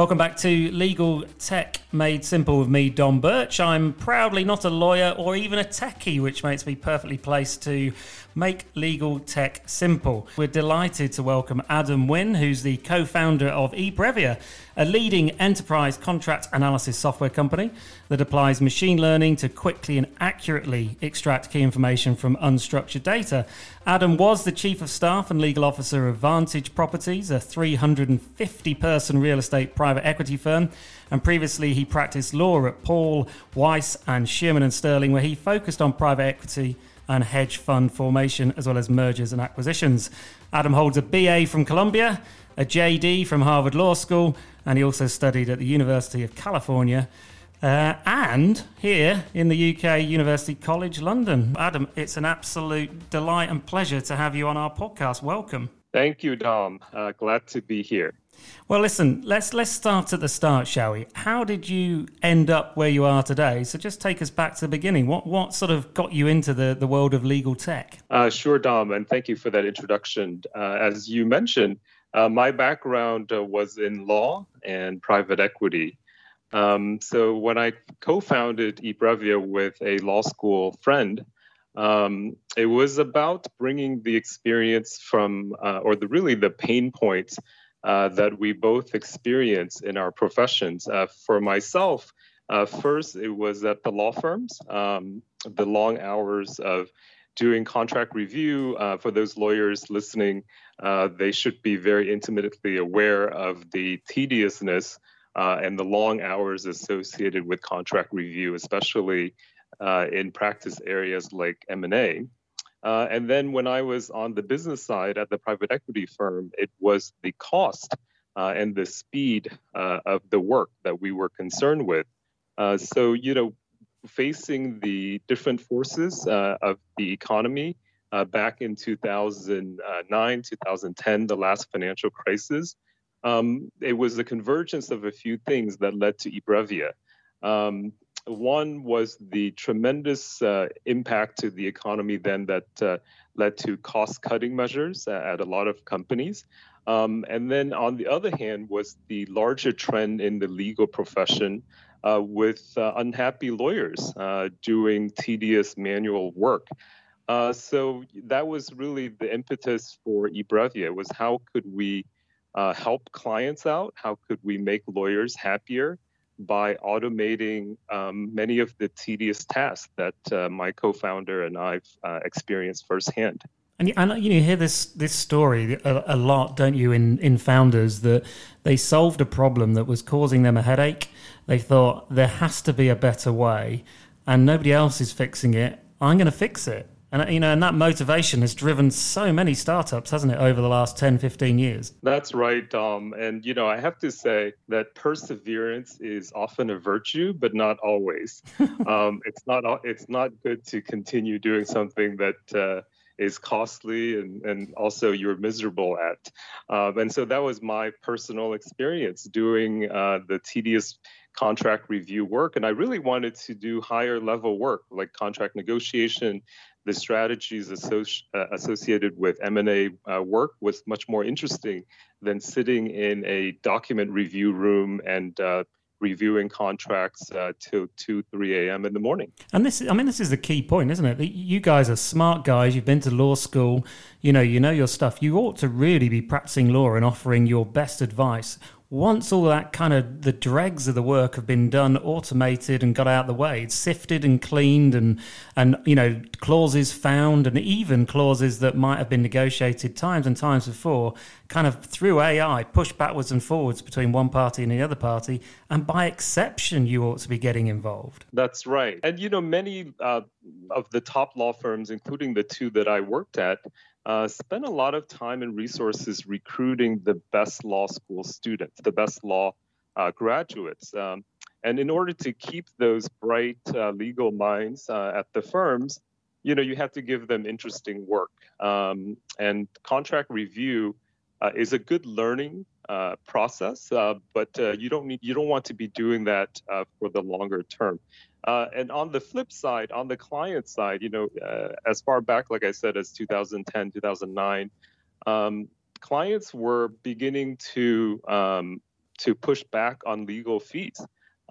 Welcome back to Legal Tech Made Simple with me, Dom Birch. I'm proudly not a lawyer or even a techie, which makes me perfectly placed to make legal tech simple. We're delighted to welcome Adam Nguyen, who's the co founder of eBrevia, a leading enterprise contract analysis software company that applies machine learning to quickly and accurately extract key information from unstructured data. Adam was the chief of staff and legal officer of Vantage Properties, a 350 person real estate private equity firm. And previously, he practiced law at Paul, Weiss, and Shearman and Sterling, where he focused on private equity and hedge fund formation, as well as mergers and acquisitions. Adam holds a BA from Columbia, a JD from Harvard Law School, and he also studied at the University of California. Uh, and here in the UK, University College London. Adam, it's an absolute delight and pleasure to have you on our podcast. Welcome. Thank you, Dom. Uh, glad to be here. Well, listen, let's let's start at the start, shall we? How did you end up where you are today? So just take us back to the beginning. What what sort of got you into the, the world of legal tech? Uh, sure, Dom, and thank you for that introduction. Uh, as you mentioned, uh, my background uh, was in law and private equity. Um, so when I co-founded eBrevia with a law school friend, um, it was about bringing the experience from, uh, or the really the pain points uh, that we both experience in our professions. Uh, for myself, uh, first it was at the law firms, um, the long hours of doing contract review. Uh, for those lawyers listening, uh, they should be very intimately aware of the tediousness and the long hours associated with contract review, especially in practice areas like M&A. Uh, and then when I was on the business side at the private equity firm, it was the cost uh, and the speed uh, of the work that we were concerned with. Uh, so, you know, facing the different forces of the economy back in 2009, 2010, the last financial crisis, um, it was the convergence of a few things that led to eBrevia. Um, one was the tremendous uh, impact to the economy then that uh, led to cost cutting measures at a lot of companies. Um, and then on the other hand was the larger trend in the legal profession uh, with uh, unhappy lawyers uh, doing tedious manual work. Uh, so that was really the impetus for eBrevia was how could we uh, help clients out? How could we make lawyers happier by automating um, many of the tedious tasks that uh, my co-founder and I've uh, experienced firsthand? And you, you hear this this story a, a, lot, don't you? In in founders that they solved a problem that was causing them a headache. They thought there has to be a better way, and nobody else is fixing it. I'm going to fix it. And you know, and that motivation has driven so many startups, hasn't it, over the last 10, 15 years? That's right, Dom. And you know, I have to say that perseverance is often a virtue, but not always. um, it's not it's not good to continue doing something that uh, is costly and, and also you're miserable at. Um, and so that was my personal experience doing uh, the tedious contract review work. And I really wanted to do higher level work like contract negotiation, the strategies uh, associated with M&A uh, work was much more interesting than sitting in a document review room and uh, reviewing contracts uh, till 2 3 a.m in the morning. And this i mean this is the key point isn't it? You guys are smart guys. You've been to law school. You know you know your stuff. You ought to really be practicing law and offering your best advice once all that kind of the dregs of the work have been done, automated and got out of the way, it's sifted and cleaned and and you know clauses found and even clauses that might have been negotiated times and times before, kind of through AI, pushed backwards and forwards between one party and the other party, and by exception, you ought to be getting involved. That's right, and you know many uh, of the top law firms, including the two that I worked at uh, spent a lot of time and resources recruiting the best law school students, the best law uh, graduates. Um, and in order to keep those bright uh, legal minds uh, at the firms, you know, you have to give them interesting work. Um, and contract review uh, is a good learning uh, process, but you don't need, you don't want to be doing that for the longer term. Uh, and on the flip side, on the client side, you know, uh, as far back, like I said, as 2010, 2009, um, clients were beginning to um, to push back on legal fees,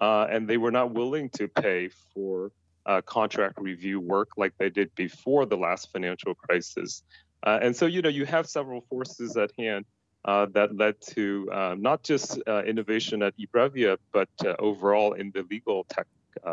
uh, and they were not willing to pay for uh, contract review work like they did before the last financial crisis. Uh, and so, you know, you have several forces at hand uh, that led to uh, not just uh, innovation at eBrevia, but uh, overall in the legal tech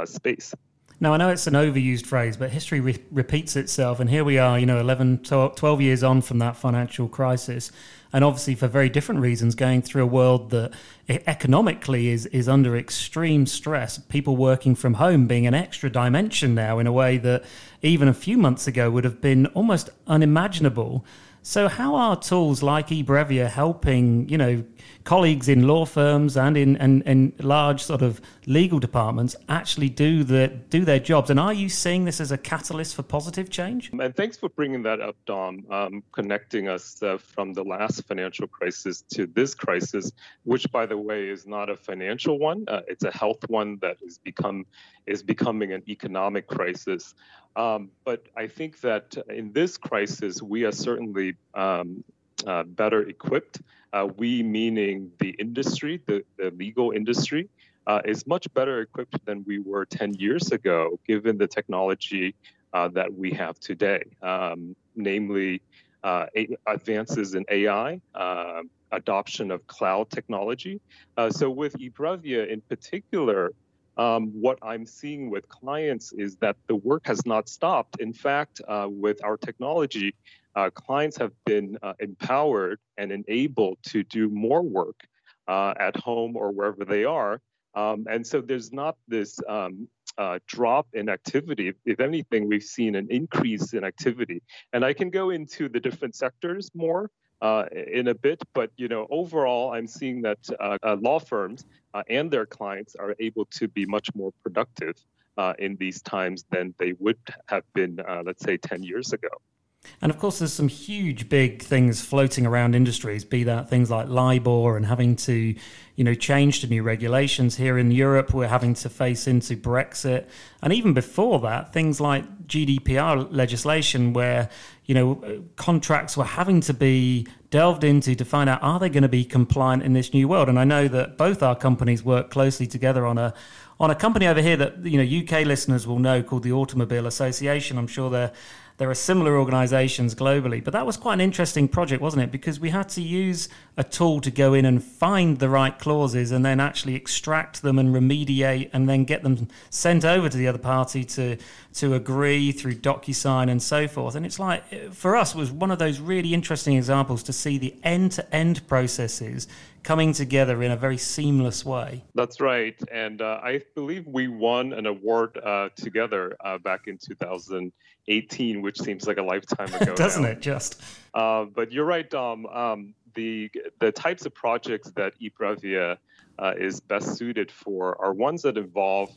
space. Now, I know it's an overused phrase, but history re- repeats itself. And here we are, you know, 11, 12 years on from that financial crisis. And obviously, for very different reasons, going through a world that economically is, is under extreme stress. People working from home being an extra dimension now in a way that even a few months ago would have been almost unimaginable. So, how are tools like eBrevia helping, you know, colleagues in law firms and in large sort of legal departments actually do the do their jobs? And are you seeing this as a catalyst for positive change? And thanks for bringing that up, Dom. Um, connecting us uh, from the last financial crisis to this crisis, which, by the way, is not a financial one; uh, it's a health one that has become is becoming an economic crisis. Um, but I think that in this crisis, we are certainly um, uh, better equipped. Uh, we, meaning the industry, the, the legal industry, uh, is much better equipped than we were 10 years ago, given the technology uh, that we have today, um, namely uh, advances in AI, uh, adoption of cloud technology. so, with eBrevia in particular, um, what I'm seeing with clients is that the work has not stopped. In fact, uh, with our technology, uh, clients have been uh, empowered and enabled to do more work uh, at home or wherever they are. Um, and so there's not this um, uh, drop in activity. If anything, we've seen an increase in activity. And I can go into the different sectors more uh, in a bit, but you know, overall, I'm seeing that uh, uh, law firms uh, and their clients are able to be much more productive uh, in these times than they would have been, let's say, 10 years ago. And of course, there's some huge, big things floating around industries, be that things like LIBOR and having to, you know, change to new regulations. Here in Europe, we're having to face into Brexit. And even before that, things like GDPR legislation, where, you know, contracts were having to be delved into to find out are they going to be compliant in this new world. And I know that both our companies work closely together on a on a company over here that you know UK listeners will know called the Automobile Association. I'm sure they're there are similar organizations globally. But that was quite an interesting project, wasn't it? Because we had to use a tool to go in and find the right clauses and then actually extract them and remediate and then get them sent over to the other party to to agree through DocuSign and so forth. And it's like for us was one of those really interesting examples to see the end-to-end processes coming together in a very seamless way. That's right, and uh, I believe we won an award uh, together uh, back in 2018, which seems like a lifetime ago. Doesn't now. it? Just. Uh, but you're right, Dom. Um, the the types of projects that eBrevia uh, is best suited for are ones that involve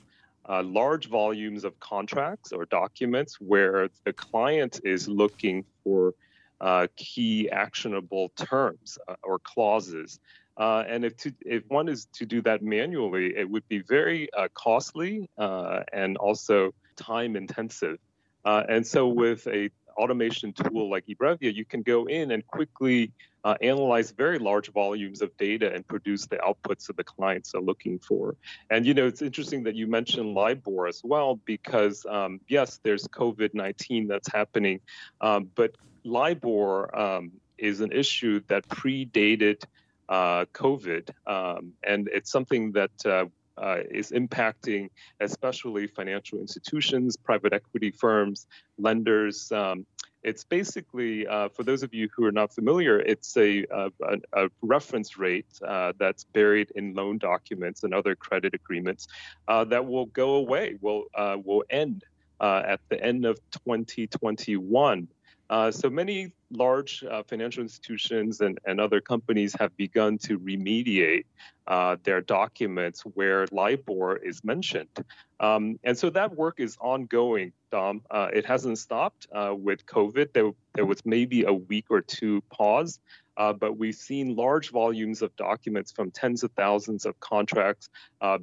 uh, large volumes of contracts or documents where the client is looking for uh, key actionable terms uh, or clauses. Uh, and if, to, if one is to do that manually, it would be very uh, costly and also time intensive. And so, with a automation tool like eBrevia, you can go in and quickly uh, analyze very large volumes of data and produce the outputs that the clients are looking for. And you know, it's interesting that you mentioned LIBOR as well, because um, yes, there's COVID 19 that's happening, um, but LIBOR um, is an issue that predated uh, COVID, um, and it's something that uh, is impacting especially financial institutions, private equity firms, lenders. Um, it's basically, uh, for those of you who are not familiar, it's a, a, a reference rate uh, that's buried in loan documents and other credit agreements uh, that will go away, will, uh, will end uh, at the end of 2021. Uh, so many large uh, financial institutions and, and other companies have begun to remediate uh, their documents where LIBOR is mentioned. Um, and so that work is ongoing, Dom. Uh, it hasn't stopped uh, with COVID. There, there was maybe a week or two pause. Uh, but we've seen large volumes of documents from tens of thousands of contracts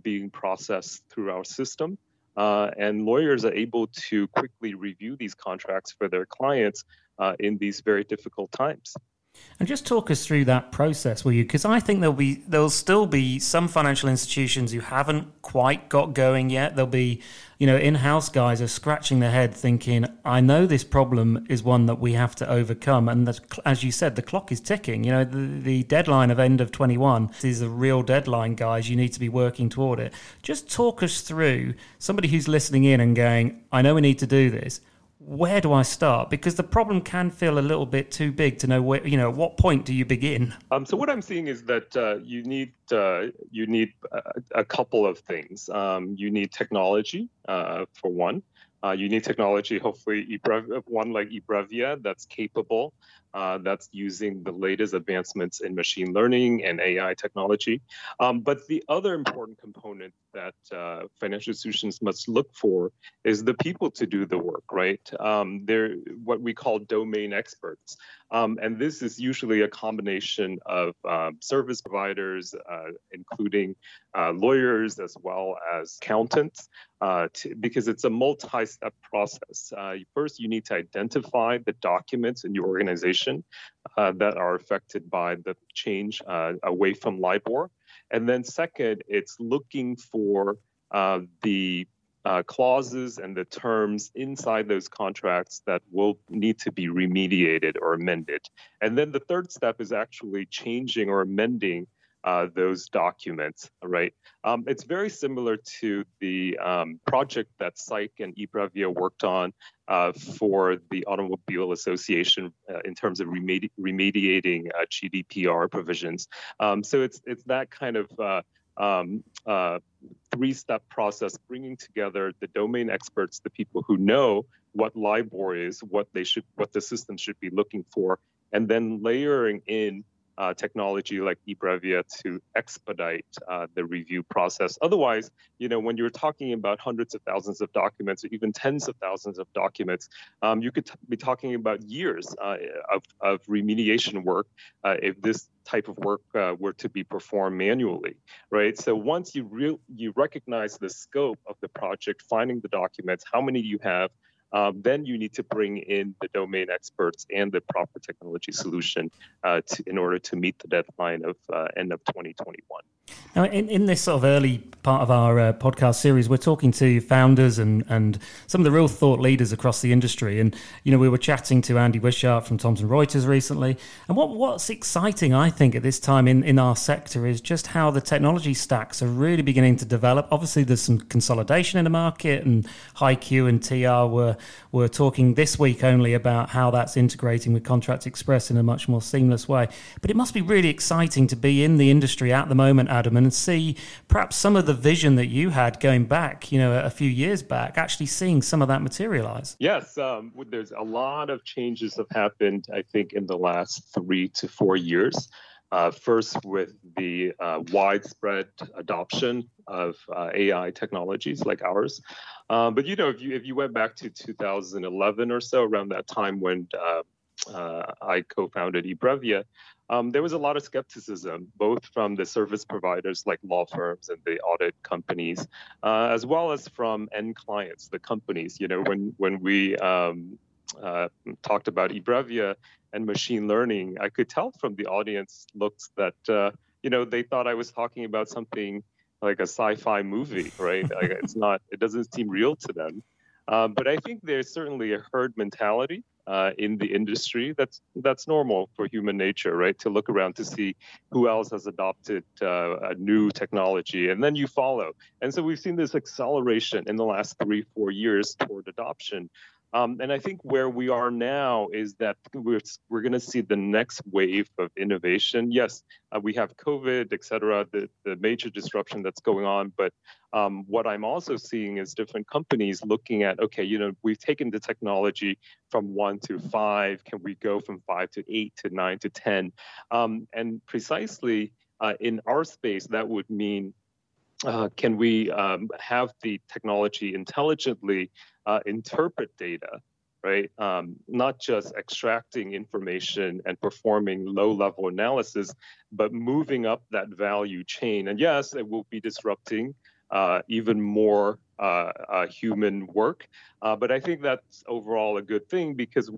being processed through our system. Uh, and lawyers are able to quickly review these contracts for their clients uh, in these very difficult times. And just talk us through that process, will you? Because I think there'll be there'll still be some financial institutions who haven't quite got going yet. There'll be, you know, in-house guys are scratching their head, thinking, "I know this problem is one that we have to overcome." And that, as you said, the clock is ticking. You know, the, the deadline of end of 21 is a real deadline, guys. You need to be working toward it. Just talk us through somebody who's listening in and going, "I know we need to do this." Where do I start? Because the problem can feel a little bit too big to know where, you know, what point do you begin? Um, so what I'm seeing is that uh, you need uh, you need a, a, couple of things. Um, you need technology uh, for one. Uh, you need technology, hopefully, one like eBrevia that's capable uh, that's using the latest advancements in machine learning and AI technology. Um, but the other important component that uh, financial institutions must look for is the people to do the work, right? Um, they're what we call domain experts. Um, and this is usually a combination of um, service providers, uh, including uh, lawyers as well as accountants, uh, to, because it's a multi step process. Uh, first, you need to identify the documents in your organization uh, that are affected by the change away from LIBOR. And then, second, it's looking for the uh, clauses and the terms inside those contracts that will need to be remediated or amended. And then the third step is actually changing or amending uh, those documents, right? Um, it's very similar to the um, project that SAIC and eBrevia worked on uh, for the Automobile Association uh, in terms of remedi- remediating uh, GDPR provisions. Um, so it's it's that kind of uh, um, uh, three step process, bringing together the domain experts, the people who know what LIBOR is, what they should, what the system should be looking for, and then layering in uh, technology like eBrevia to expedite uh, the review process. Otherwise, you know, when you're talking about hundreds of thousands of documents or even tens of thousands of documents, um, you could t- be talking about years uh, of, of remediation work uh, if this type of work uh, were to be performed manually, right? So once you re- you recognize the scope of the project, finding the documents, how many do you have, um, then you need to bring in the domain experts and the proper technology solution uh, to, in order to meet the deadline of uh, end of 2021. Now, in, in this sort of early part of our uh, podcast series, we're talking to founders and, and some of the real thought leaders across the industry. And, you know, we were chatting to Andy Wishart from Thomson Reuters recently. And what, what's exciting, I think, at this time in, in our sector is just how the technology stacks are really beginning to develop. Obviously, there's some consolidation in the market, and HighQ and TR were, were talking this week only about how that's integrating with Contract Express in a much more seamless way. But it must be really exciting to be in the industry at the moment Adam, and see perhaps some of the vision that you had going back, you know, a few years back, actually seeing some of that materialize. Yes, um, there's a lot of changes have happened, I think, in the last three to four years. Uh, first, with the uh, widespread adoption of uh, AI technologies like ours. Um, but you know, if you if you went back to 2011 or so, around that time when uh, I co-founded eBrevia, um, there was a lot of skepticism, both from the service providers like law firms and the audit companies, uh, as well as from end clients, the companies. You know, when when we um, uh, talked about eBrevia and machine learning, I could tell from the audience looks that uh, you know they thought I was talking about something like a sci-fi movie, right? like it's not, it doesn't seem real to them. Um, but I think there's certainly a herd mentality uh, in the industry. That's that's normal for human nature, right? To look around to see who else has adopted uh, a new technology, and then you follow. And so we've seen this acceleration in the last three, four years toward adoption. Um, and I think where we are now is that we're, we're going to see the next wave of innovation. Yes, uh, we have COVID, et cetera, the, the major disruption that's going on. But um, what I'm also seeing is different companies looking at, okay, you know, we've taken the technology from one to five. Can we go from five to eight to nine to 10? Um, and precisely uh, in our space, that would mean uh, can we um, have the technology intelligently uh, interpret data, right? Um, not just extracting information and performing low level analysis, but moving up that value chain. And yes, it will be disrupting uh, even more uh, uh, human work, uh, but I think that's overall a good thing because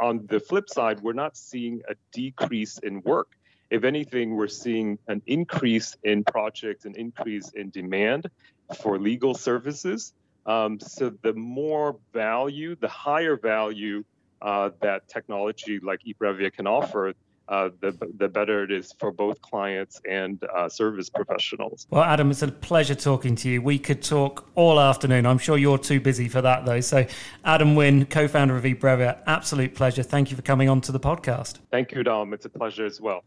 on the flip side, we're not seeing a decrease in work. If anything, we're seeing an increase in projects, an increase in demand for legal services. Um, so the more value, the higher value uh, that technology like eBrevia can offer, uh, the, the better it is for both clients and uh, service professionals. Well, Adam, it's a pleasure talking to you. We could talk all afternoon. I'm sure you're too busy for that, though. So, Adam Nguyen, co founder of eBrevia, absolute pleasure. Thank you for coming on to the podcast. Thank you, Dom. It's a pleasure as well.